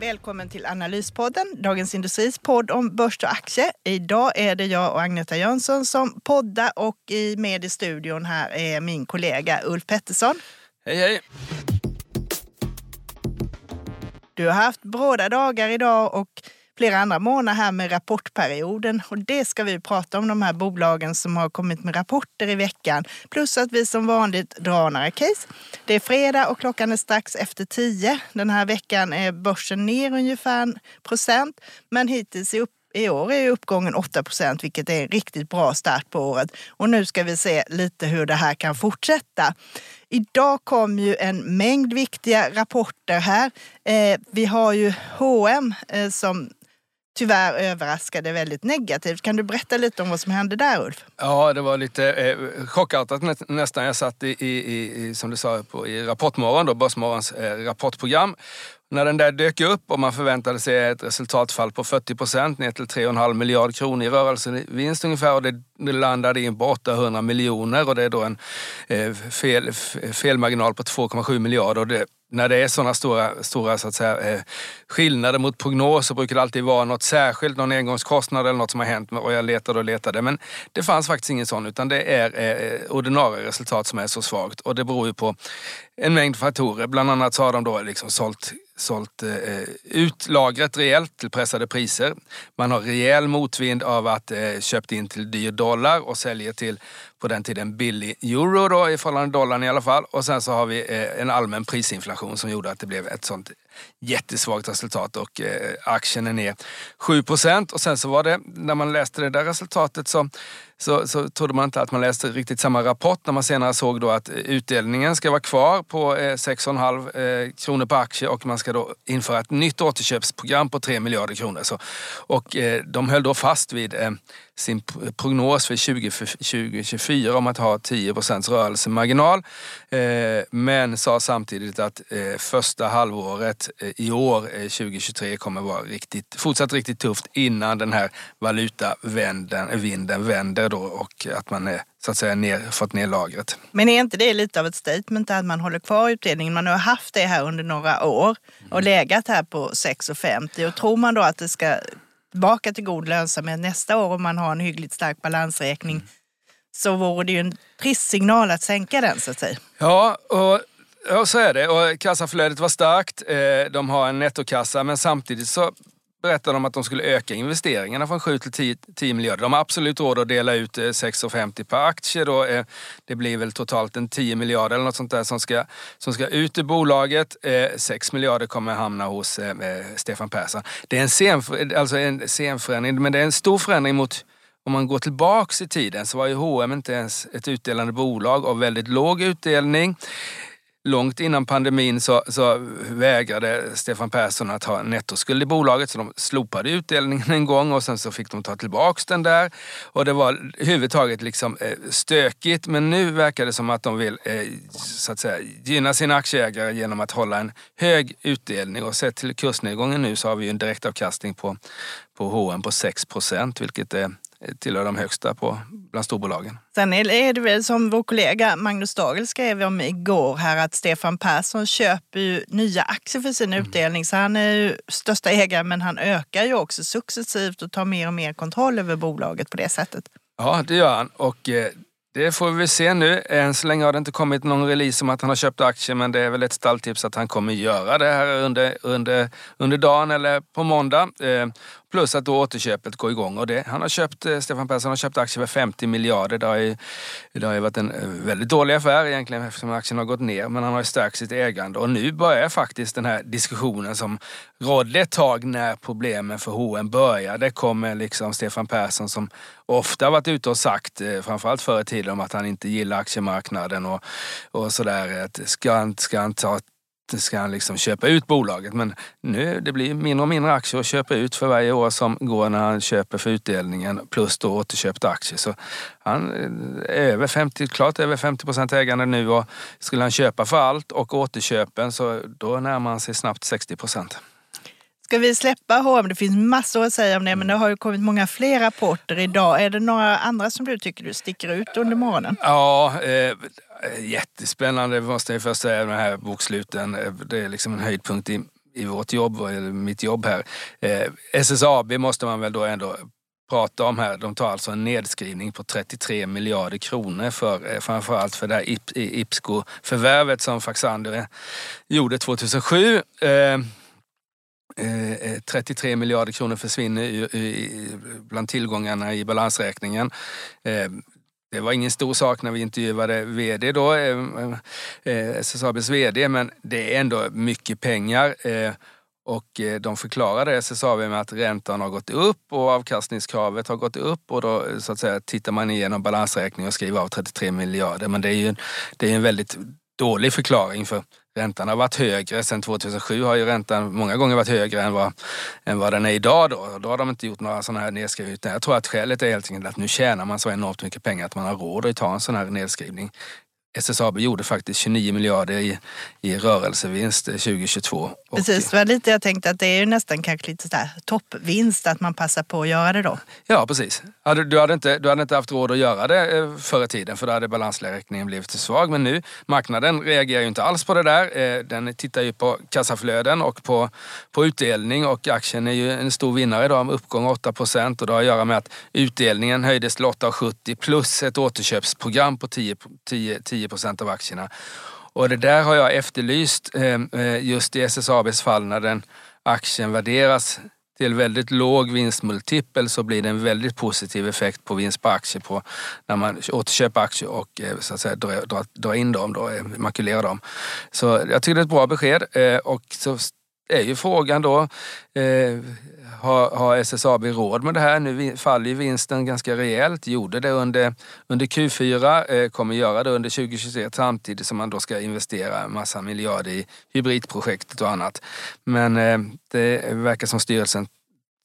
Välkommen till Analyspodden, Dagens Industris podd om börs och aktier. Idag är det jag och Agneta Jönsson som poddar och med i studion här är min kollega Ulf Pettersson. Hej hej! Du har haft bråda dagar idag och flera andra månader här med rapportperioden. Och det ska vi prata om, de här bolagen som har kommit med rapporter i veckan. Plus att vi som vanligt drar några case. Det är fredag och klockan är strax efter tio. Den här veckan är börsen ner ungefär en procent. Men hittills i upp i år är uppgången 8 procent, vilket är en riktigt bra start på året. Och nu ska vi se lite hur det här kan fortsätta. Idag kom ju en mängd viktiga rapporter här. Eh, vi har ju H&M eh, som tyvärr överraskade väldigt negativt. Kan du berätta lite om vad som hände där Ulf? Ja, det var lite eh, chockartat nästan. Jag satt i, i, i, som du sa, på, i Rapportmorgon, då, Börsmorgons eh, rapportprogram. När den där dök upp och man förväntade sig ett resultatfall på 40 procent ner till 3,5 miljard kronor i rörelsevinst ungefär och det, det landade in på 800 miljoner och det är då en eh, fel, felmarginal på 2,7 miljarder. Och det, när det är sådana stora, stora så att säga, eh, skillnader mot prognoser brukar det alltid vara något särskilt, någon engångskostnad eller något som har hänt och jag letade och letade. Men det fanns faktiskt ingen sån utan det är eh, ordinarie resultat som är så svagt och det beror ju på en mängd faktorer. Bland annat så har de då liksom sålt sålt eh, ut lagret rejält till pressade priser. Man har rejäl motvind av att eh, köpt in till dyr dollar och säljer till på den tiden billig euro då, i förhållande till dollarn i alla fall. Och sen så har vi eh, en allmän prisinflation som gjorde att det blev ett sånt jättesvagt resultat och eh, aktien är ner 7 procent. och sen så var det, när man läste det där resultatet så så, så trodde man inte att man läste riktigt samma rapport när man senare såg då att eh, utdelningen ska vara kvar på eh, 6,5 eh, kronor per aktie och man ska då införa ett nytt återköpsprogram på 3 miljarder kronor. Så, och de höll då fast vid sin prognos för 2024 om att ha 10% rörelsemarginal. Men sa samtidigt att första halvåret i år, 2023, kommer vara riktigt, fortsatt riktigt tufft innan den här valutavinden vänder då och att man är, så att säga ner, fått ner lagret. Men är inte det lite av ett statement att man håller kvar utdelningen? Man har haft det här under några år och mm. legat här på 6,50 och tror man då att det ska tillbaka till god lönsamhet nästa år om man har en hyggligt stark balansräkning mm. så vore det ju en trist signal att sänka den så att säga. Ja, och Ja, så är det. Och kassaflödet var starkt. Eh, de har en nettokassa men samtidigt så berättade de att de skulle öka investeringarna från 7 till 10, 10 miljarder. De har absolut råd att dela ut 6,50 per aktie. Då. Eh, det blir väl totalt en 10 miljarder eller något sånt där som ska, som ska ut ur bolaget. Eh, 6 miljarder kommer hamna hos eh, Stefan Persson. Det är en, sen, alltså en scenförändring, men det är en stor förändring mot om man går tillbaks i tiden så var ju H&M inte ens ett utdelande bolag av väldigt låg utdelning långt innan pandemin så, så vägrade Stefan Persson att ha en nettoskuld i bolaget så de slopade utdelningen en gång och sen så fick de ta tillbaks den där. Och det var överhuvudtaget liksom eh, stökigt men nu verkar det som att de vill eh, så att säga, gynna sina aktieägare genom att hålla en hög utdelning och sett till kursnedgången nu så har vi en direktavkastning på, på H&M på 6 procent vilket är tillhör de högsta på, bland storbolagen. Sen är det väl som vår kollega Magnus Dagel skrev om igår här att Stefan Persson köper ju nya aktier för sin mm. utdelning. Så han är ju största ägare men han ökar ju också successivt och tar mer och mer kontroll över bolaget på det sättet. Ja, det gör han. Och eh, det får vi se nu. Än så länge har det inte kommit någon release om att han har köpt aktier men det är väl ett stalltips att han kommer göra det här under, under, under dagen eller på måndag. Eh, plus att då återköpet går igång. Och det, han har köpt, eh, Stefan Persson har köpt aktier för 50 miljarder. Det har, ju, det har ju varit en eh, väldigt dålig affär egentligen eftersom aktien har gått ner. Men han har ju stärkt sitt ägande och nu börjar faktiskt den här diskussionen som rådde ett tag när problemen för H&M började. kommer liksom Stefan Persson som ofta varit ute och sagt, eh, framförallt förr i tiden, om att han inte gillar aktiemarknaden och, och sådär. Ska han, ska han ta ska han liksom köpa ut bolaget. Men nu det blir mindre och mindre aktier att köpa ut för varje år som går när han köper för utdelningen plus då återköpta aktier. Så han är över 50, klart över 50 procent ägande nu och skulle han köpa för allt och återköpen så då närmar han sig snabbt 60 procent. Ska vi släppa H&M? Det finns massor att säga om det, men det har ju kommit många fler rapporter idag. Är det några andra som du tycker du sticker ut under morgonen? Ja, eh, jättespännande måste jag först säga, de här boksluten. Det är liksom en höjdpunkt i, i vårt jobb, eller mitt jobb här. Eh, SSAB måste man väl då ändå prata om här. De tar alltså en nedskrivning på 33 miljarder kronor för eh, framförallt för det här IPSCO-förvärvet som Faxander gjorde 2007. Eh, eh, 33 miljarder kronor försvinner bland tillgångarna i balansräkningen. Eh, det var ingen stor sak när vi intervjuade vd då, SSABs vd, men det är ändå mycket pengar. Och de förklarade SSAB med att räntan har gått upp och avkastningskravet har gått upp och då så att säga tittar man igenom balansräkningen och skriver av 33 miljarder. Men det är ju det är en väldigt dålig förklaring för räntan har varit högre. Sen 2007 har ju räntan många gånger varit högre än vad, än vad den är idag. Då. Då har de inte gjort några sådana här nedskrivningar. Jag tror att skälet är helt enkelt att nu tjänar man så enormt mycket pengar att man har råd att ta en sån här nedskrivning. SSAB gjorde faktiskt 29 miljarder i, i rörelsevinst 2022. Precis, det var lite jag tänkte att det är ju nästan kanske lite sådär toppvinst att man passar på att göra det då. Ja, precis. Du hade inte, du hade inte haft råd att göra det eh, förr i tiden för då hade balansräkningen blivit för svag. Men nu, marknaden reagerar ju inte alls på det där. Eh, den tittar ju på kassaflöden och på, på utdelning och aktien är ju en stor vinnare idag med uppgång 8 procent och det har att göra med att utdelningen höjdes till 8,70 plus ett återköpsprogram på 10, 10, 10 procent av aktierna. Och det där har jag efterlyst ehm, eh, just i SSABs fall när den aktien värderas till väldigt låg vinstmultipel så blir det en väldigt positiv effekt på vinst på aktier på när man återköper aktier och eh, så att säga drar in dem, då, eh, makulerar dem. Så jag tycker det är ett bra besked och så är ju frågan då eh, har, har SSAB råd med det här? Nu faller ju vinsten ganska rejält. Gjorde det under, under Q4, eh, kommer göra det under 2023 samtidigt som man då ska investera en massa miljarder i hybridprojektet och annat. Men eh, det verkar som styrelsen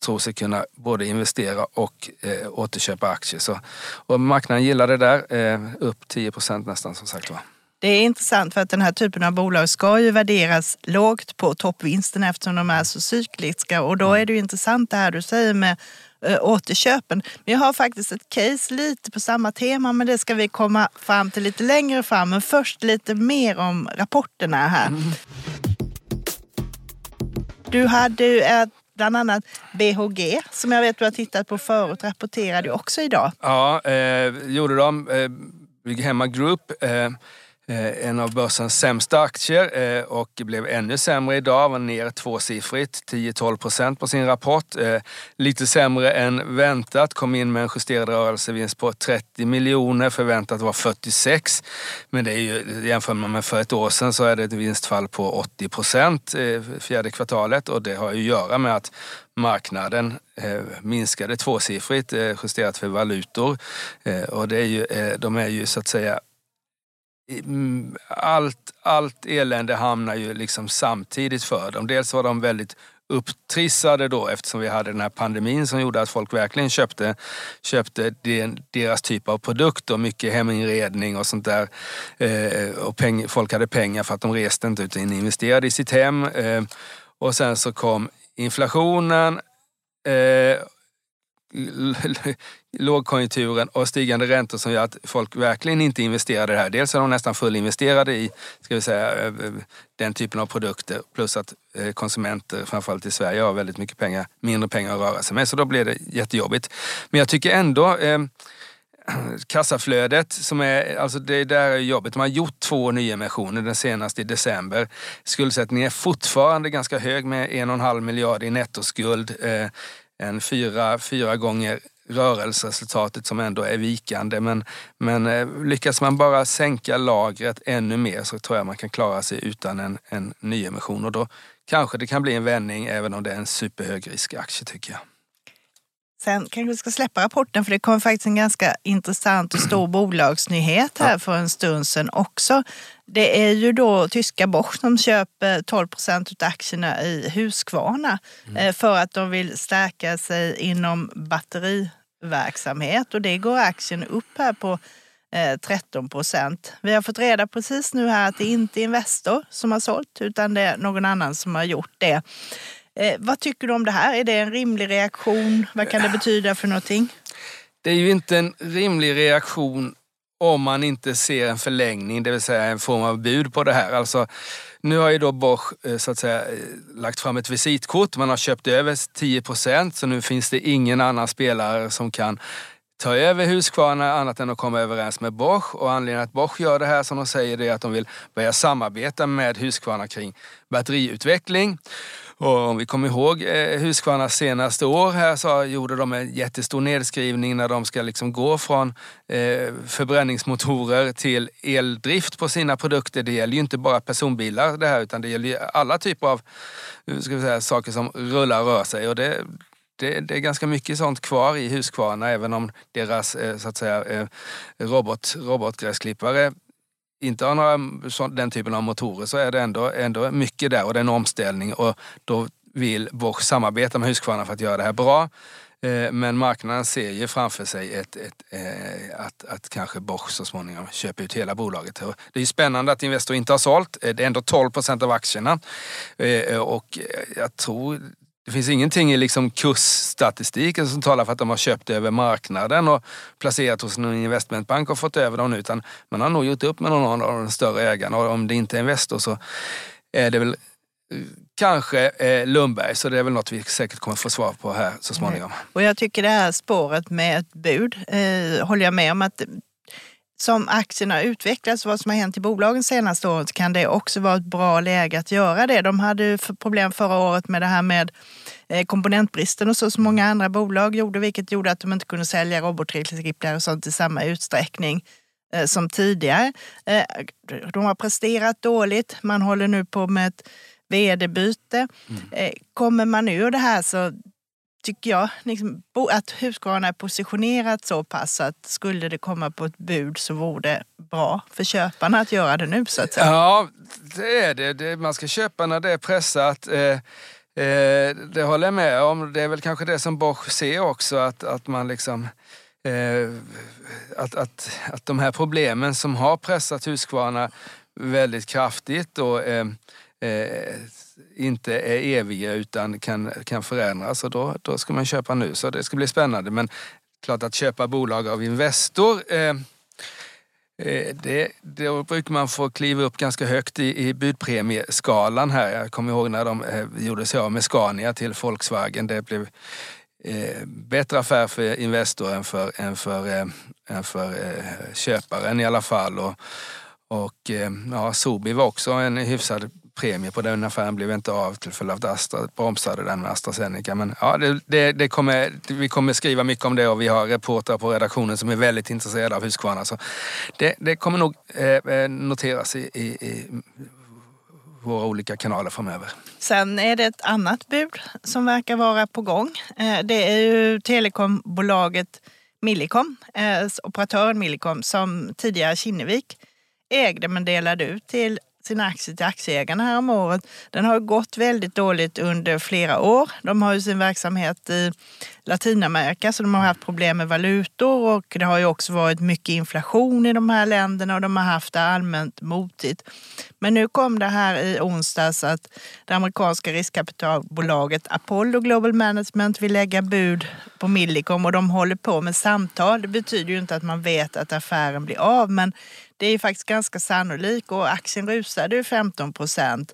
tror sig kunna både investera och eh, återköpa aktier. Så, och marknaden gillar det där, eh, upp 10 procent nästan som sagt var. Det är intressant för att den här typen av bolag ska ju värderas lågt på toppvinsten eftersom de är så cykliska och då är det ju intressant det här du säger med äh, återköpen. Men jag har faktiskt ett case lite på samma tema men det ska vi komma fram till lite längre fram. Men först lite mer om rapporterna här. Mm. Du hade ett bland annat BHG som jag vet du har tittat på förut rapporterade ju också idag. Ja, eh, gjorde de. Eh, Hemma Group eh, Eh, Eh, en av börsens sämsta aktier eh, och blev ännu sämre idag. Var ner tvåsiffrigt, 10-12 procent på sin rapport. Eh, lite sämre än väntat. Kom in med en justerad rörelsevinst på 30 miljoner. Förväntat var 46. Men det är ju, jämför man med för ett år sedan så är det ett vinstfall på 80 procent fjärde kvartalet och det har ju att göra med att marknaden minskade tvåsiffrigt justerat för valutor. och det är ju, de är ju så att säga Mm, allt, allt elände hamnar ju liksom samtidigt för dem. Dels var de väldigt upptrissade då eftersom vi hade den här pandemin som gjorde att folk verkligen köpte, köpte deras typ av produkter. Mycket heminredning och sånt där. Eh, och peng, folk hade pengar för att de reste inte utan investerade i sitt hem. Eh, och sen så kom inflationen eh, lågkonjunkturen och stigande räntor som gör att folk verkligen inte investerar i det här. Dels är de nästan fullinvesterade i ska vi säga, eh, eh, den typen av produkter plus att eh, konsumenter, framförallt i Sverige, har väldigt mycket pengar, mindre pengar att röra sig med. Så då blir det jättejobbigt. Men jag tycker ändå eh, kassaflödet, som är, alltså det där är jobbigt. Man har gjort två nyemissioner, den senaste i december. Skuldsättningen är fortfarande ganska hög med en och en halv miljard i nettoskuld. Eh, en fyra, fyra gånger rörelseresultatet som ändå är vikande. Men, men eh, lyckas man bara sänka lagret ännu mer så tror jag man kan klara sig utan en, en nyemission. Och då kanske det kan bli en vändning även om det är en superhög riskaktie tycker jag. Sen kanske vi ska släppa rapporten för det kom faktiskt en ganska intressant och stor bolagsnyhet här för en stund sedan också. Det är ju då tyska Bosch som köper 12 procent av aktierna i Husqvarna mm. för att de vill stärka sig inom batteriverksamhet och det går aktien upp här på 13 procent. Vi har fått reda precis nu här att det inte är Investor som har sålt utan det är någon annan som har gjort det. Eh, vad tycker du om det här? Är det en rimlig reaktion? Vad kan det betyda för någonting? Det är ju inte en rimlig reaktion om man inte ser en förlängning, det vill säga en form av bud på det här. Alltså, nu har ju då Bosch eh, så att säga, eh, lagt fram ett visitkort. Man har köpt över 10 procent så nu finns det ingen annan spelare som kan ta över Husqvarna annat än att komma överens med Bosch. Och anledningen att Bosch gör det här som de säger är att de vill börja samarbeta med Husqvarna kring batteriutveckling. Och om vi kommer ihåg eh, Husqvarnas senaste år här så gjorde de en jättestor nedskrivning när de ska liksom gå från eh, förbränningsmotorer till eldrift på sina produkter. Det gäller ju inte bara personbilar det här utan det gäller ju alla typer av eh, ska vi säga, saker som rullar och rör sig. Och det, det, det, är ganska mycket sånt kvar i Husqvarna även om deras eh, så att säga, eh, robot, robotgräsklippare inte har några, den typen av motorer så är det ändå, ändå mycket där och det är en omställning och då vill Bosch samarbeta med Husqvarna för att göra det här bra. Eh, men marknaden ser ju framför sig ett, ett, ett, att, att kanske Bosch så småningom köper ut hela bolaget. Det är ju spännande att Investor inte har sålt. Eh, det är ändå 12 procent av aktierna. Och jag tror det finns ingenting i liksom kursstatistiken som talar för att de har köpt över marknaden och placerat hos någon investmentbank och fått över dem nu. Utan man har nog gjort upp med någon av de större ägarna och om det inte är Investor så är det väl eh, kanske eh, Lundberg. Så det är väl något vi säkert kommer få svar på här så småningom. Och jag tycker det här spåret med ett bud eh, håller jag med om att som aktierna utvecklas och vad som har hänt i bolagen senaste året kan det också vara ett bra läge att göra det. De hade problem förra året med det här med eh, komponentbristen och så som många andra bolag gjorde, vilket gjorde att de inte kunde sälja robottricklar och sånt i samma utsträckning eh, som tidigare. Eh, de har presterat dåligt. Man håller nu på med ett vd-byte. Mm. Kommer man ur det här så tycker jag, liksom, att Husqvarna är positionerat så pass att skulle det komma på ett bud så vore det bra för köparna att göra det nu så att säga. Ja, det är det. det man ska köpa när det är pressat. Eh, eh, det håller jag med om. Det är väl kanske det som Bosch ser också, att, att man liksom eh, att, att, att de här problemen som har pressat Husqvarna väldigt kraftigt och eh, eh, inte är eviga utan kan, kan förändras och då, då ska man köpa nu. Så det ska bli spännande. Men klart att köpa bolag av Investor eh, eh, det, då brukar man få kliva upp ganska högt i, i budpremieskalan här. Jag kommer ihåg när de eh, gjorde sig av med Scania till Volkswagen. Det blev eh, bättre affär för Investor än för, än för, eh, än för eh, köparen i alla fall. Och, och eh, ja, Sobi var också en hyfsad premie på den affären blev inte av till följd av att Astra bromsade den med AstraZeneca. Men ja, det, det, det, kommer, vi kommer skriva mycket om det och vi har reportrar på redaktionen som är väldigt intresserade av Husqvarna. Så det, det kommer nog eh, eh noteras i, i, i våra olika kanaler framöver. Sen är det ett annat bud som verkar vara på gång. Eh, det är ju telekombolaget Millicom, eh, operatören Millicom som tidigare Kinnevik ägde men delade ut till sina aktier till aktieägarna här om året. Den har gått väldigt dåligt under flera år. De har ju sin verksamhet i Latinamerika så de har haft problem med valutor och det har ju också varit mycket inflation i de här länderna och de har haft det allmänt motigt. Men nu kom det här i onsdags att det amerikanska riskkapitalbolaget Apollo Global Management vill lägga bud på Millicom och de håller på med samtal. Det betyder ju inte att man vet att affären blir av men det är faktiskt ganska sannolikt och aktien rusade 15 procent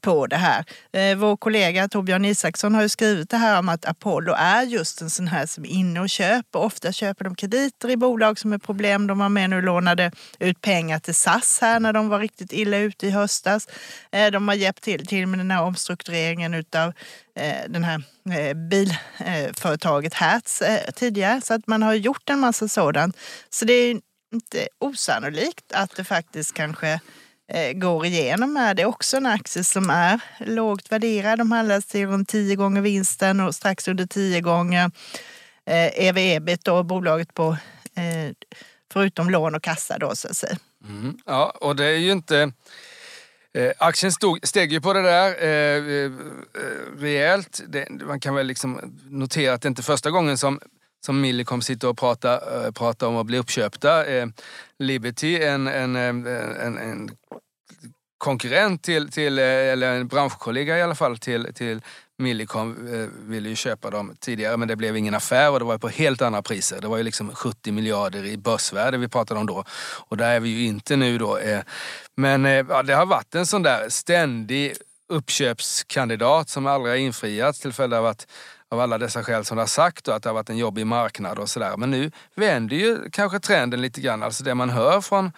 på det här. Eh, vår kollega Torbjörn Isaksson har ju skrivit det här om att Apollo är just en sån här som är inne och köper. Ofta köper de krediter i bolag som är problem. De var med nu och lånade ut pengar till SAS här när de var riktigt illa ute i höstas. Eh, de har hjälpt till, till med den här omstruktureringen utav eh, den här bilföretaget Hertz tidigare. Så att man har gjort en massa sådant. Så det är inte osannolikt att det faktiskt kanske eh, går igenom här. Det är också en aktie som är lågt värderad. De handlas till runt 10 gånger vinsten och strax under 10 gånger eh, ev ebit då, bolaget på eh, förutom lån och kassa då så att säga. Mm. Ja, och det är ju inte... Eh, aktien stod, steg ju på det där eh, eh, rejält. Det, man kan väl liksom notera att det inte är första gången som som Millicom sitter och pratar, eh, pratar om att bli uppköpta. Eh, Liberty, en, en, eh, en, en, konkurrent till, till, eller en branschkollega i alla fall till, till Millicom ville ju köpa dem tidigare men det blev ingen affär och det var på helt andra priser. Det var ju liksom 70 miljarder i börsvärde vi pratade om då. Och där är vi ju inte nu då. Men ja, det har varit en sån där ständig uppköpskandidat som aldrig har infriats till följd av att av alla dessa skäl som du har sagt och att det har varit en jobbig marknad och sådär. Men nu vänder ju kanske trenden lite grann. Alltså det man hör från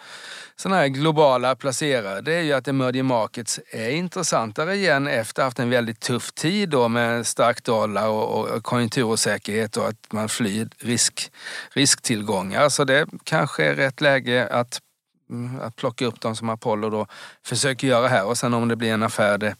sådana här globala placerare det är ju att emerging markets är intressantare igen efter att ha haft en väldigt tuff tid då med stark dollar och, och konjunkturosäkerhet och att man flyr risk, risktillgångar. Så det kanske är rätt läge att Mm, att plocka upp dem som Apollo då försöker göra här och sen om det blir en affär det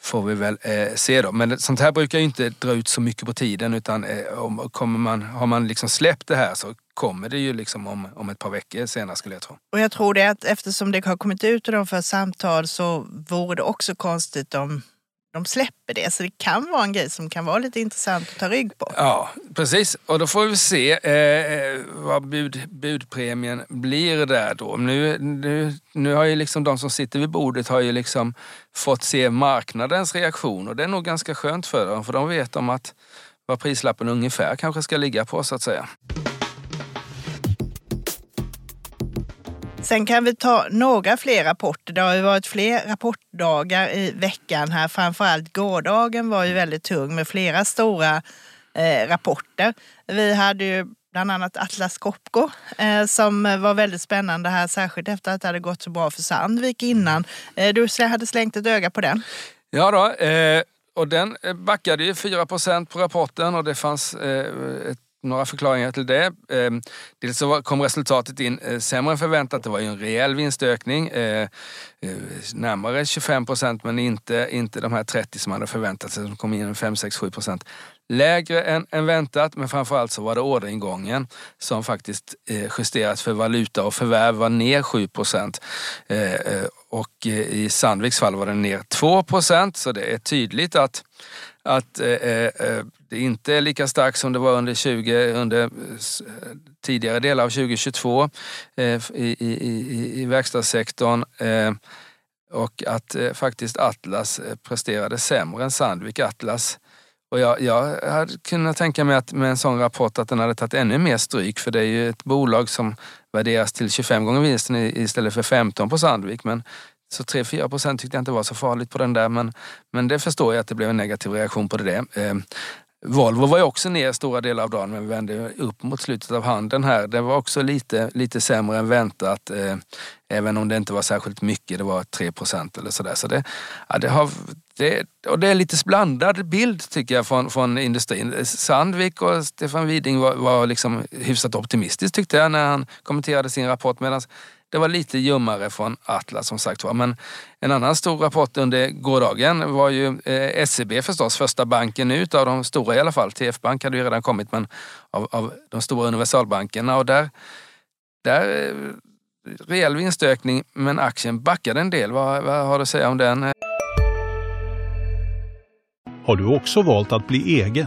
får vi väl eh, se då. Men sånt här brukar ju inte dra ut så mycket på tiden utan eh, om, kommer man, har man liksom släppt det här så kommer det ju liksom om, om ett par veckor senare skulle jag tro. Och jag tror det att eftersom det har kommit ut de för samtal så vore det också konstigt om de släpper det. Så det kan vara en grej som kan vara lite intressant att ta rygg på. Ja, precis. Och då får vi se eh, eh, vad bud, budpremien blir där då. Nu, nu, nu har ju liksom de som sitter vid bordet har ju liksom fått se marknadens reaktion och det är nog ganska skönt för dem för de vet om att vad prislappen ungefär kanske ska ligga på så att säga. Sen kan vi ta några fler rapporter. Det har ju varit fler rapportdagar i veckan här. Framförallt gårdagen var ju väldigt tung med flera stora eh, rapporter. Vi hade ju bland annat Atlas Copco eh, som var väldigt spännande här, särskilt efter att det hade gått så bra för Sandvik innan. Eh, du hade slängt ett öga på den. Ja då, eh, och den eh, backade ju 4% på rapporten och det fanns eh, ett några förklaringar till det. Ehm, dels så kom resultatet in eh, sämre än förväntat. Det var ju en rejäl vinstökning. Eh, eh, närmare 25 procent men inte, inte de här 30 som man hade förväntat sig. Som kom in 5, 6, 7 procent. Lägre än, än väntat men framförallt så var det orderingången som faktiskt justerats för valuta och förvärv var ner 7 procent. Och i Sandviks fall var den ner 2 procent så det är tydligt att att eh, eh, eh, det inte är lika starkt som det var under, 20, under eh, tidigare delar av 2022 eh, i, i, i, i verkstadssektorn. Eh, och att eh, faktiskt Atlas eh, presterade sämre än Sandvik. Atlas och jag, jag hade kunnat tänka mig att med en sån rapport att den hade tagit ännu mer stryk för det är ju ett bolag som värderas till 25 gånger vinsten istället för 15 på Sandvik. Men så 3-4 procent tyckte jag inte var så farligt på den där men, men det förstår jag att det blev en negativ reaktion på det. Eh, Volvo var ju också ner stora delar av dagen men vi vände upp mot slutet av handeln här. Det var också lite, lite sämre än väntat. Eh, även om det inte var särskilt mycket, det var 3 procent eller sådär. Så det, ja, det, har, det, och det är lite blandad bild tycker jag från, från industrin. Sandvik och Stefan Widing var, var liksom hyfsat optimistisk tyckte jag när han kommenterade sin rapport medan det var lite ljummare från Atlas som sagt var. Men en annan stor rapport under gårdagen var ju eh, SEB förstås, första banken ut av de stora i alla fall. TF Bank hade ju redan kommit men av, av de stora universalbankerna och där, där eh, rejäl vinstökning men aktien backade en del. Vad, vad har du att säga om den? Har du också valt att bli egen?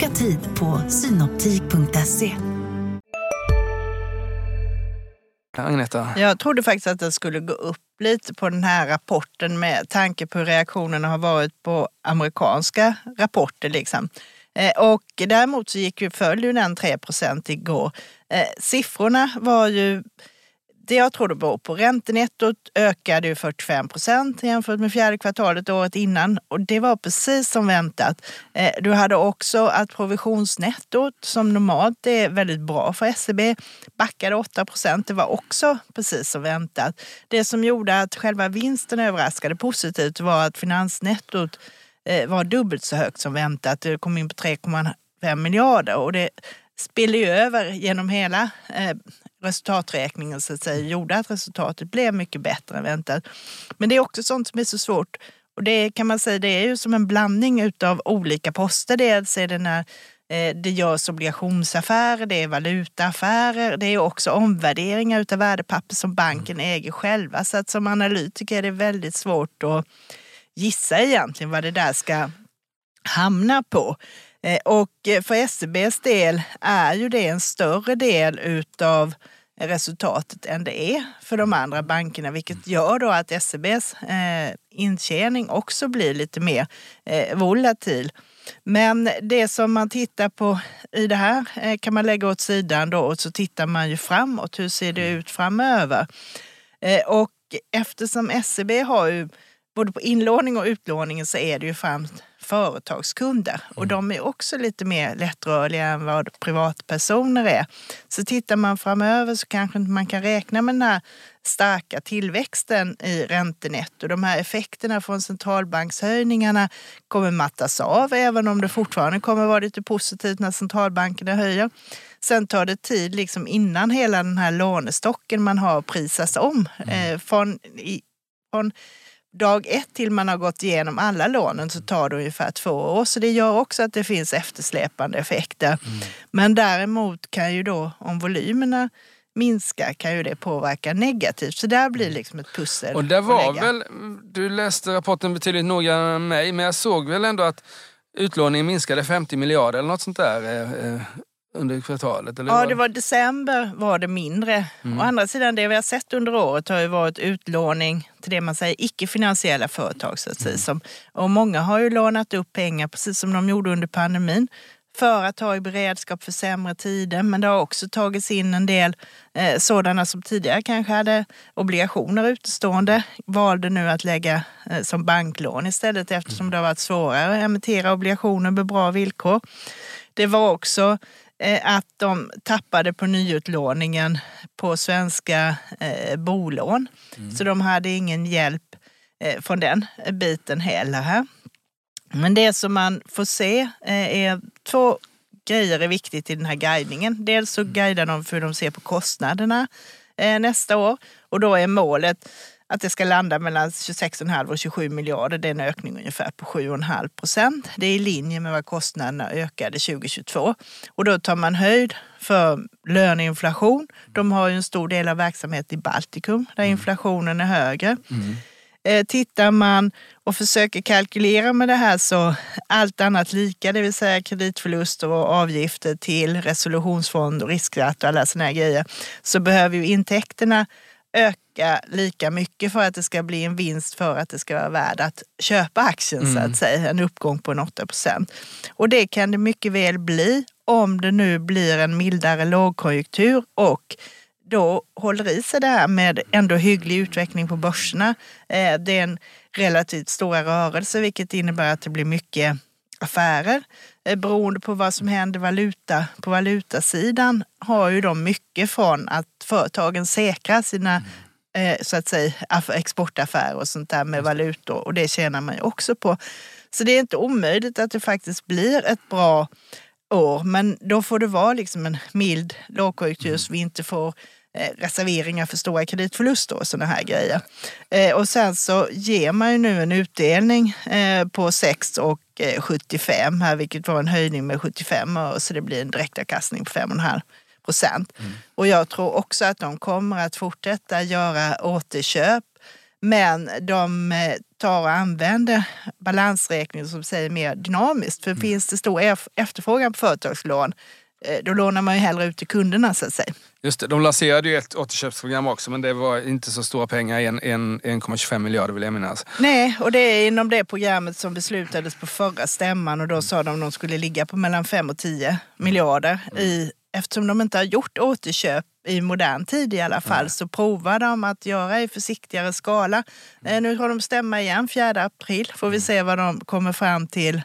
Boka tid på synoptik.se. Agneta? Jag trodde faktiskt att det skulle gå upp lite på den här rapporten med tanke på hur reaktionerna har varit på amerikanska rapporter. Liksom. Eh, och däremot så gick ju, föll ju den 3 igår. Eh, siffrorna var ju det jag tror det beror på. Räntenettot ökade ju 45 procent jämfört med fjärde kvartalet året innan och det var precis som väntat. Eh, du hade också att provisionsnettot som normalt är väldigt bra för SEB backade 8 procent. Det var också precis som väntat. Det som gjorde att själva vinsten överraskade positivt var att finansnettot eh, var dubbelt så högt som väntat. Det kom in på 3,5 miljarder och det spiller ju över genom hela eh, resultaträkningen så att säga, gjorde att resultatet blev mycket bättre än väntat. Men det är också sånt som är så svårt. Och det kan man säga, det är ju som en blandning av olika poster. Dels är det när eh, det görs obligationsaffärer, det är valutaaffärer, det är också omvärderingar av värdepapper som banken äger själva. Så att som analytiker är det väldigt svårt att gissa egentligen vad det där ska hamna på. Eh, och för SEBs del är ju det en större del utav resultatet än det är för de andra bankerna, vilket gör då att SEBs eh, intjäning också blir lite mer eh, volatil. Men det som man tittar på i det här eh, kan man lägga åt sidan då och så tittar man ju framåt. Hur ser det ut framöver? Eh, och eftersom SEB har ju både på inlåning och utlåningen så är det ju främst företagskunder och mm. de är också lite mer lättrörliga än vad privatpersoner är. Så tittar man framöver så kanske inte man kan räkna med den här starka tillväxten i räntenetto. De här effekterna från centralbankshöjningarna kommer mattas av även om det fortfarande kommer vara lite positivt när centralbankerna höjer. Sen tar det tid liksom innan hela den här lånestocken man har prisas om. Mm. Eh, från, i, från dag ett till man har gått igenom alla lånen så tar det ungefär två år. Så det gör också att det finns eftersläpande effekter. Mm. Men däremot kan ju då om volymerna minskar kan ju det påverka negativt. Så där blir liksom ett pussel. Och det var väl, du läste rapporten betydligt noggrannare än mig, men jag såg väl ändå att utlåningen minskade 50 miljarder eller något sånt där eh, eh, under kvartalet? Eller ja, det var december var det mindre. Mm. Å andra sidan, det vi har sett under året har ju varit utlåning till det man säger icke-finansiella företag. Så att säga. Mm. Som, och många har ju lånat upp pengar, precis som de gjorde under pandemin för att ha i beredskap för sämre tider. Men det har också tagits in en del eh, sådana som tidigare kanske hade obligationer utestående, valde nu att lägga eh, som banklån istället eftersom det har varit svårare att emittera obligationer med bra villkor. Det var också att de tappade på nyutlåningen på svenska eh, bolån. Mm. Så de hade ingen hjälp eh, från den biten heller. Här. Men det som man får se eh, är två grejer är viktigt i den här guidningen. Dels så guidar de för hur de ser på kostnaderna eh, nästa år och då är målet att det ska landa mellan 26,5 och 27 miljarder. Det är en ökning ungefär på 7,5 procent. Det är i linje med vad kostnaderna ökade 2022. Och då tar man höjd för löneinflation. De har ju en stor del av verksamheten i Baltikum där mm. inflationen är högre. Mm. Eh, tittar man och försöker kalkylera med det här så allt annat lika, det vill säga kreditförluster och avgifter till resolutionsfond och riskskatt och alla sådana här grejer, så behöver ju intäkterna öka lika mycket för att det ska bli en vinst för att det ska vara värd att köpa aktien mm. så att mm. säga. En uppgång på en 8 procent. Och det kan det mycket väl bli om det nu blir en mildare lågkonjunktur och då håller i sig det här med ändå hygglig utveckling på börserna. Eh, det är en relativt stora rörelse vilket innebär att det blir mycket affärer. Eh, beroende på vad som händer valuta, på valutasidan har ju de mycket från att företagen säkrar sina eh, så att säga, exportaffärer och sånt där med valutor. Och det tjänar man ju också på. Så det är inte omöjligt att det faktiskt blir ett bra år. Men då får det vara liksom en mild lågkonjunktur så vi inte får Eh, reserveringar för stora kreditförluster och sådana här grejer. Eh, och sen så ger man ju nu en utdelning eh, på 6 och 75 här, vilket var en höjning med 75 öre, så det blir en direktavkastning på 5,5 procent. Mm. Och jag tror också att de kommer att fortsätta göra återköp men de tar och använder balansräkningen som säger mer dynamiskt. För mm. finns det stor efterfrågan på företagslån Eh, då lånar man ju hellre ut till kunderna så att säga. Just det, de lanserade ju ett återköpsprogram också men det var inte så stora pengar, 1,25 miljarder vill jag minnas. Nej, och det är inom det programmet som beslutades på förra stämman och då sa de att de skulle ligga på mellan 5 och 10 miljarder mm. i eftersom de inte har gjort återköp i modern tid i alla fall, så provar de att göra i försiktigare skala. Eh, nu har de stämma igen 4 april, får vi se vad de kommer fram till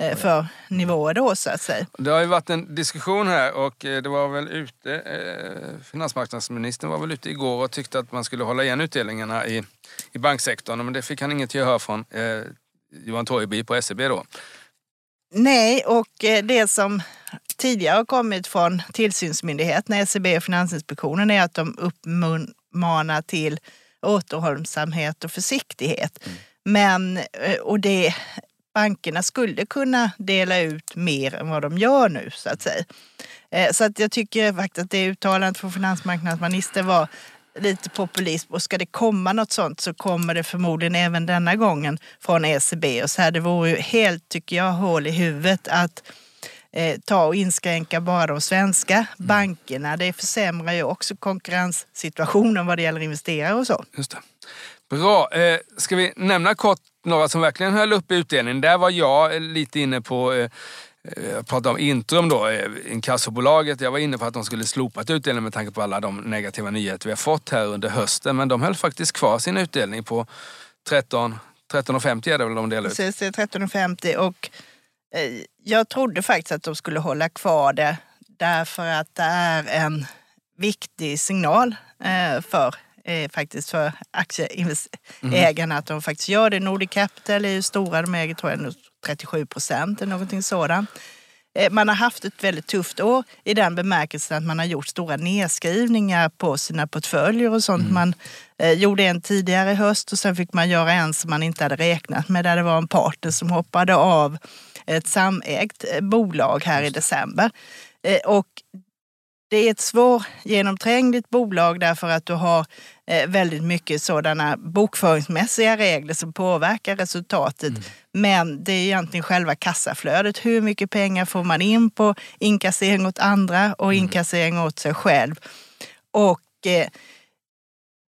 eh, för nivåer då så att säga. Det har ju varit en diskussion här och eh, det var väl ute, eh, finansmarknadsministern var väl ute igår och tyckte att man skulle hålla igen utdelningarna i, i banksektorn men det fick han inget gehör från eh, Johan Torgeby på SEB då. Nej, och det som tidigare har kommit från tillsynsmyndigheterna, ECB och Finansinspektionen, är att de uppmanar till återhållsamhet och försiktighet. Mm. Men, eh, och det, bankerna skulle kunna dela ut mer än vad de gör nu så att säga. Eh, Så att jag tycker faktiskt att det uttalandet från finansmarknadsministern var lite populism och ska det komma något sånt så kommer det förmodligen även denna gången från ECB. Och så här, det vore ju helt, tycker jag, hål i huvudet att eh, ta och inskränka bara de svenska bankerna. Det försämrar ju också konkurrenssituationen vad det gäller investerare och så. Just det. Bra. Eh, ska vi nämna kort några som verkligen höll uppe utdelningen? Där var jag eh, lite inne på eh, jag pratade om Intrum då, eh, inkassobolaget. Jag var inne på att de skulle slopat utdelningen med tanke på alla de negativa nyheter vi har fått här under hösten. Men de höll faktiskt kvar sin utdelning på 13 13,50 är det väl de delade ut? Precis, det är 13,50 och eh, jag trodde faktiskt att de skulle hålla kvar det därför att det är en viktig signal eh, för eh, faktiskt för aktieägarna att de faktiskt gör det. Nordic Capital är ju stora, de äger tror jag nu 37 procent eller någonting sådant. Eh, Man har haft ett väldigt tufft år i den bemärkelsen att man har gjort stora nedskrivningar på sina portföljer och sånt. Man eh, gjorde en tidigare höst och sen fick man göra en som man inte hade räknat med där det var en partner som hoppade av ett samägt eh, bolag här i december. Eh, Och det är ett svårgenomträngligt bolag därför att du har eh, väldigt mycket sådana bokföringsmässiga regler som påverkar resultatet. Men det är egentligen själva kassaflödet. Hur mycket pengar får man in på inkassering åt andra och inkassering åt sig själv? Och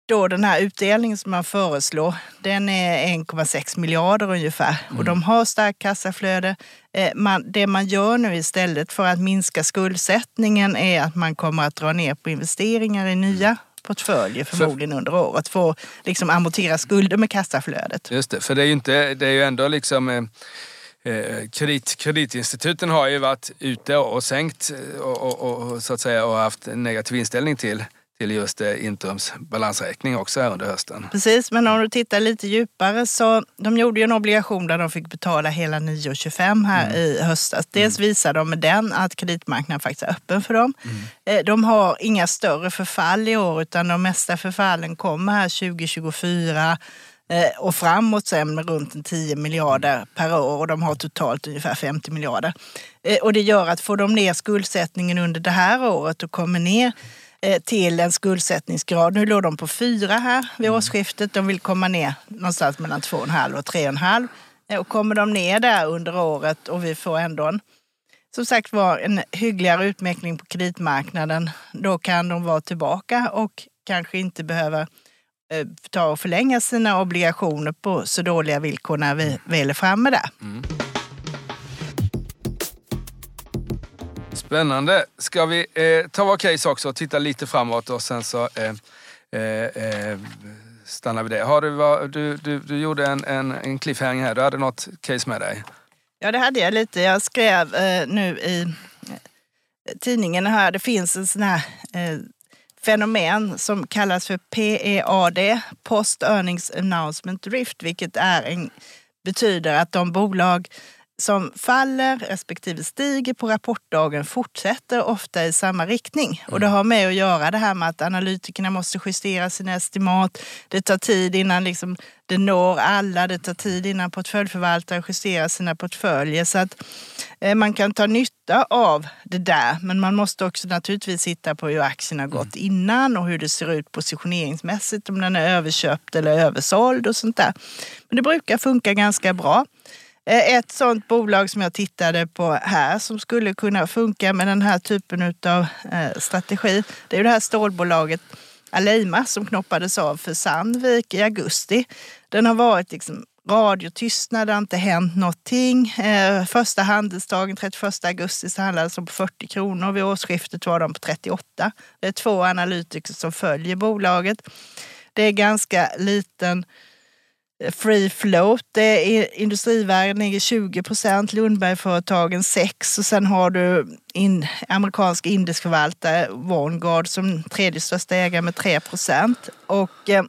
då den här utdelningen som man föreslår, den är 1,6 miljarder ungefär. Och de har starkt kassaflöde. Eh, man, det man gör nu istället för att minska skuldsättningen är att man kommer att dra ner på investeringar i nya portföljer förmodligen under året. För att liksom amortera skulder med kassaflödet. Just det, för det är ju, inte, det är ju ändå liksom eh, eh, kredit, kreditinstituten har ju varit ute och sänkt eh, och, och, och, så att säga, och haft en negativ inställning till, till just eh, Intrums balansräkning också här under hösten. Precis, men om du tittar lite djupare så de gjorde ju en obligation där de fick betala hela 9,25 här i höstas. Dels visar de med den att kreditmarknaden faktiskt är öppen för dem. Eh, De har inga större förfall i år utan de mesta förfallen kommer här 2024 eh, och framåt sen med runt en 10 miljarder per år och de har totalt ungefär 50 miljarder. Och det gör att får de ner skuldsättningen under det här året och kommer ner till en skuldsättningsgrad. Nu låg de på fyra här vid årsskiftet. De vill komma ner någonstans mellan 2,5 och 3,5. Eh, Och kommer de ner där under året och vi får ändå en, som sagt var en hyggligare utveckling på kreditmarknaden, då kan de vara tillbaka och kanske inte behöva eh, ta och förlänga sina obligationer på så dåliga villkor när vi väl är framme där. Spännande. Ska vi eh, ta vår case också och titta lite framåt och sen så eh, eh, eh stannar vi där. Har du, du, du, du gjorde en, en, en cliffhanger här, du hade något case med dig. Ja, det hade jag lite. Jag skrev eh, nu i tidningen här, det finns en sån här eh, fenomen som kallas för PEAD, Post Earnings Announcement Drift, vilket är en, betyder att de bolag som faller respektive stiger på rapportdagen fortsätter ofta i samma riktning. Och det har med att göra det här med att analytikerna måste justera sina estimat. Det tar tid innan liksom det når alla. Det tar tid innan portföljförvaltare justerar sina portföljer. Så att eh, man kan ta nytta av det där. Men man måste också naturligtvis titta på hur aktien har gått innan och hur det ser ut positioneringsmässigt. Om den är överköpt eller översåld och sånt där. Men det brukar funka ganska bra. Eh, ett sånt bolag som jag tittade på här som skulle kunna funka med den här typen av eh, strategi, det är det här stålbolaget Aleima som knoppades av för Sandvik i augusti. Den har varit liksom radiotystnad, det har inte hänt någonting. Eh, första handelsdagen, 31 augusti, så handlades de på 40 kronor. Vid årsskiftet var de på 38. Det är två analytiker som följer bolaget. Det är ganska liten free float. Är Industrivärden ligger 20 procent, Lundbergföretagen 6 och sen har du in, amerikansk indexförvaltare Vanguard som tredje största ägare med 3 procent. Och eh,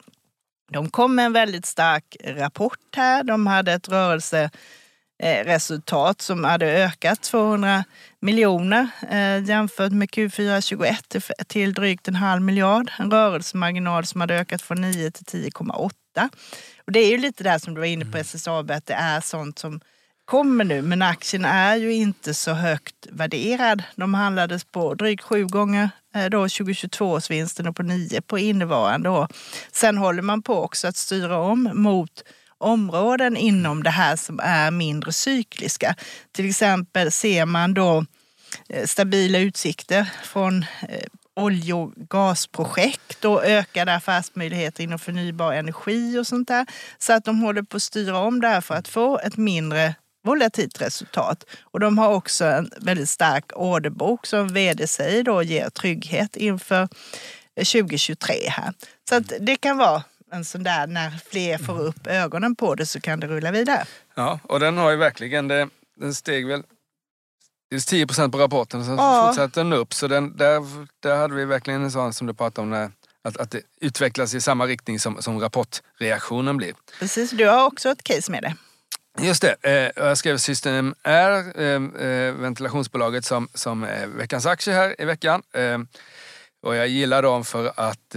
de kom med en väldigt stark rapport här. De hade ett rörelseresultat eh, som hade ökat 200 miljoner eh, jämfört med Q4 21 till drygt en halv miljard. En rörelsemarginal som hade ökat från 9 till 10,8. Och det är ju lite det som du var inne på SSAB, att det är sånt som kommer nu. Men aktien är ju inte så högt värderad. De handlades på drygt sju gånger eh, då 2022 års vinsten och på nio på innevarande år. Sen håller man på också att styra om mot områden inom det här som är mindre cykliska. Till exempel ser man då eh, stabila utsikter från eh, olje och gasprojekt och ökade affärsmöjligheter inom förnybar energi och sånt där. Så att de håller på att styra om det här för att få ett mindre volatilt resultat. Och de har också en väldigt stark orderbok som vd säger då ger trygghet inför eh, 2023 här. Så att det kan vara en sån där när fler får upp ögonen på det så kan det rulla vidare. Ja, och den har ju verkligen, det, den steg väl det är 10 procent på rapporten, sen Ja. fortsatte den upp. Så den, där, där hade vi verkligen en sån som du pratade om, när, att, att det utvecklas i samma riktning som, som rapportreaktionen blir. Precis, du har också ett case med det. Just det, eh, jag skrev System R, eh, eh, ventilationsbolaget som, som är veckans aktie här i veckan. Och jag gillar dem för att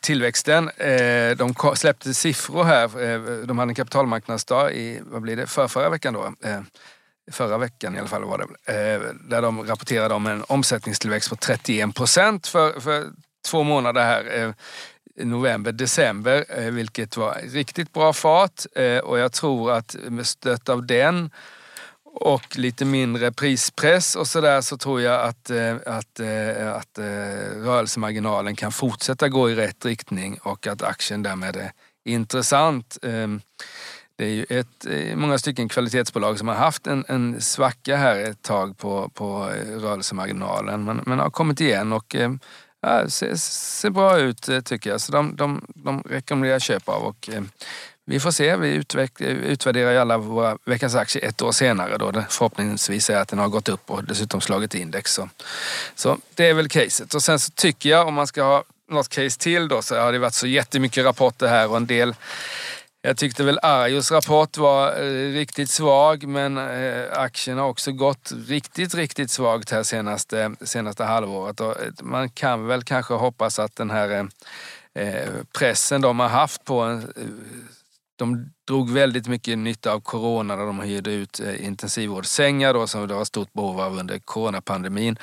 tillväxten, de släppte siffror här, de hade en kapitalmarknadsdag i, vad blir det, för förra veckan då. Förra veckan i alla fall var det eh, där de rapporterade om en omsättningstillväxt på 31 procent för, för två månader här. Eh, november, december, eh, vilket var riktigt bra fart. Och jag tror att med stöd av den och lite mindre prispress och sådär så tror jag att, att, att eh, rörelsemarginalen kan fortsätta gå i rätt riktning och att aktien därmed är intressant. Det är ju ett, eh, många stycken kvalitetsbolag som har haft en, en svacka här ett tag på, på eh, rörelsemarginalen men, men har kommit igen och eh, ja, ser, ser bra ut tycker jag. Så de, de, de rekommenderar köp av och vi får se. Vi utveck, utvärderar ju alla våra veckans aktier ett år senare då det förhoppningsvis är att den har gått upp och dessutom slagit index. Så, så det är väl caset. Och sen så tycker jag om man ska ha något case till då så har det varit så jättemycket rapporter här och en del jag tyckte väl Arjos rapport var eh, riktigt svag men eh, aktien har också gått riktigt, riktigt svagt här senaste, senaste halvåret. Och eh, man kan väl kanske hoppas att den här pressen de har haft på en, de drog väldigt mycket nytta av corona när de hyrde ut intensivvårdssängar då, som det var stort behov av under coronapandemin.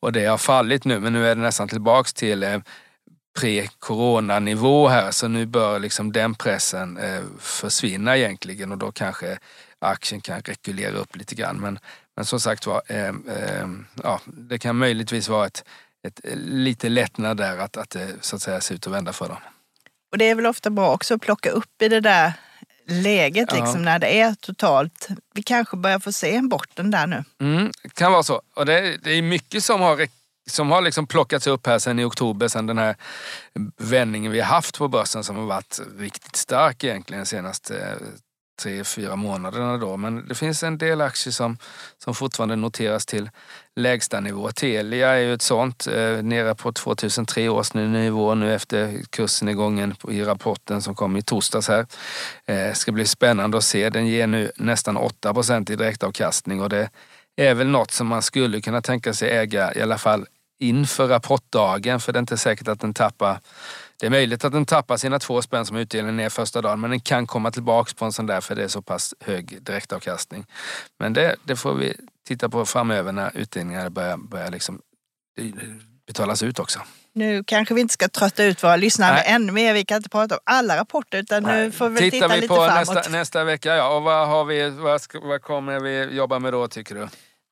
Och det har fallit nu men nu är det nästan tillbaks till pre-coronanivå här så nu bör liksom den pressen eh, försvinna egentligen och då kanske aktien kan rekulera upp lite grann. Men, men som sagt var, eh, eh, ja, det kan möjligtvis vara ett, ett lite lättnad där att, att det så att säga ser ut att vända för dem. Och det är väl ofta bra också att plocka upp i det där läget Ja. liksom när det är totalt. Vi kanske börjar få se en botten där nu. Mm, kan vara så. Och det, det är mycket som har, som har liksom plockats upp här sen i oktober, sen den här vändningen vi har haft på börsen som har varit riktigt stark egentligen de senaste eh, tre, fyra månaderna då. Men det finns en del aktier som, som fortfarande noteras till lägsta nivå. Telia är ju ett sånt, eh, nere på 2003 års nivå nu efter kursnedgången igången i rapporten som kom i torsdags här. Eh, ska bli spännande att se. Den ger nu nästan 8 procent i direktavkastning och det är väl något som man skulle kunna tänka sig äga i alla fall inför rapportdagen för det är inte säkert att den tappar det är möjligt att den tappar sina två spänn som utdelningen är första dagen men den kan komma tillbaks på en sån där för det är så pass hög direktavkastning. Men det, det får vi titta på framöver när utdelningar börjar, börjar liksom eh, betalas ut också. Nu kanske vi inte ska trötta ut våra lyssnare Nej. ännu mer. Vi kan inte prata om alla rapporter utan nu får vi Tittar titta vi lite på framåt. nästa, nästa vecka, ja. Och vad, har vi, vad, ska, vad kommer vi jobba med då tycker du?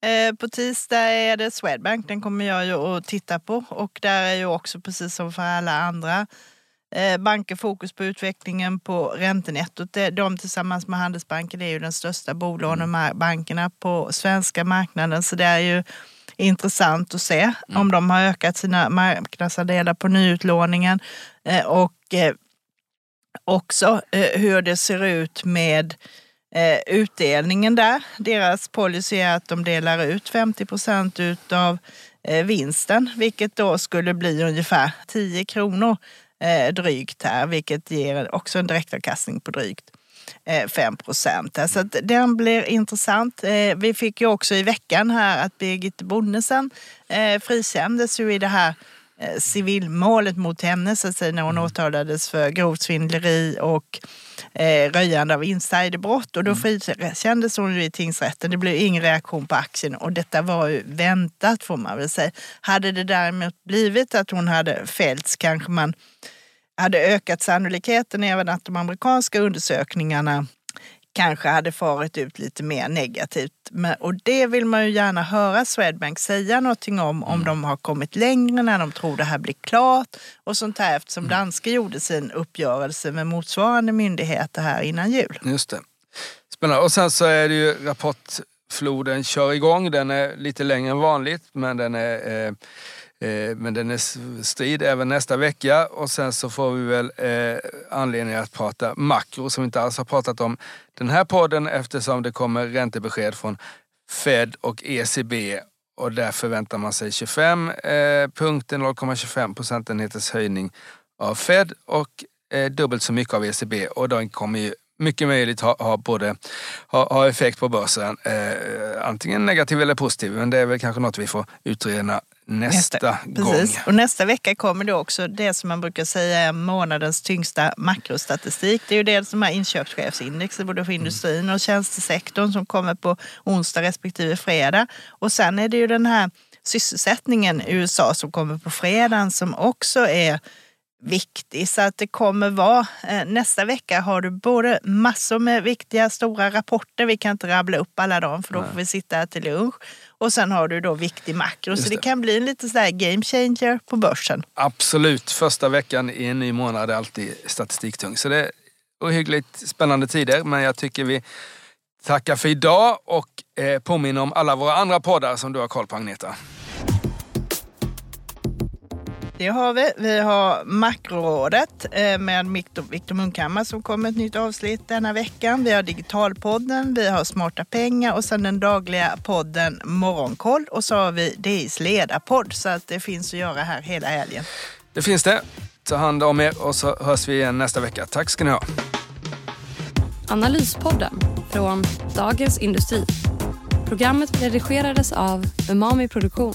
Eh, På tisdag är det Swedbank, den kommer jag ju att titta på. Och där är ju också precis som för alla andra eh, banker fokus på utvecklingen på räntenettot. De tillsammans med Handelsbanken är ju den största bolånebankerna på svenska marknaden. Så det är ju intressant att se mm. om de har ökat sina marknadsandelar på nyutlåningen. Eh, och eh, också hur det ser ut med utdelningen där. Deras policy är att de delar ut 50 procent utav vinsten, vilket då skulle bli ungefär 10 kronor eh, drygt här, vilket ger också en direktavkastning på drygt 5 eh, procent. Så att den blir intressant. Eh, vi fick ju också i veckan här att Birgit Bonnesen eh, frikändes ju i det här civilmålet mot henne så att säga, när hon mm. åtalades för grovt svindleri och eh, röjande av insiderbrott. Och då mm. frikändes hon ju i tingsrätten. Det blev ingen reaktion på aktien och detta var ju väntat får man väl säga. Hade det däremot blivit att hon hade fällts kanske man hade ökat sannolikheten även att de amerikanska undersökningarna kanske hade farit ut lite mer negativt. Men, och det vill man ju gärna höra Swedbank säga någonting om, om mm. de har kommit längre, när de tror det här blir klart och sånt här eftersom mm. danska gjorde sin uppgörelse med motsvarande myndigheter här innan jul. Just det. Spännande. Och sen så är det ju rapportfloden kör igång. Den är lite längre än vanligt men den är Eh, Eh, men den är strid även nästa vecka och sen så får vi väl eh, anledning att prata makro som vi inte alls har pratat om den här podden eftersom det kommer räntebesked från Fed och ECB och där förväntar man sig 25 punkter, 0,25 procentenheters höjning av Fed och eh, dubbelt så mycket av ECB och de kommer ju mycket möjligt ha, ha, både, ha, ha effekt på börsen. Eh, antingen negativ eller positiv, men det är väl kanske något vi får utreda nästa, nästa gång. Precis. Och nästa vecka kommer då också det som man brukar säga är månadens tyngsta makrostatistik. Det är ju dels de här inköpschefsindexen både för industrin och tjänstesektorn som kommer på onsdag respektive fredag. Och sen är det ju den här sysselsättningen i USA som kommer på fredagen som också är viktig. Så att det kommer vara, eh, nästa vecka har du både massor med viktiga stora rapporter, vi kan inte rabbla upp alla dem för då får vi sitta här till lunch. Och sen har du då viktig makro, så det. det kan bli en lite sådär game changer på börsen. Absolut, första veckan i en ny månad är alltid statistiktung. Så det är ohyggligt spännande tider, men jag tycker vi tackar för idag och eh, påminner om alla våra andra poddar som du har koll på Agneta. Det har vi. Vi har Makrorådet eh, med Viktor Munkhammar som kommer ett nytt avsnitt denna veckan. Vi har Digitalpodden, vi har Smarta pengar och sen den dagliga podden Morgonkoll. Och så har vi DIs ledarpodd så att det finns att göra här hela helgen. Det finns det. Ta hand om er och så hörs vi igen nästa vecka. Tack ska ni ha. Analyspodden från Dagens Industri. Programmet redigerades av Umami Produktion.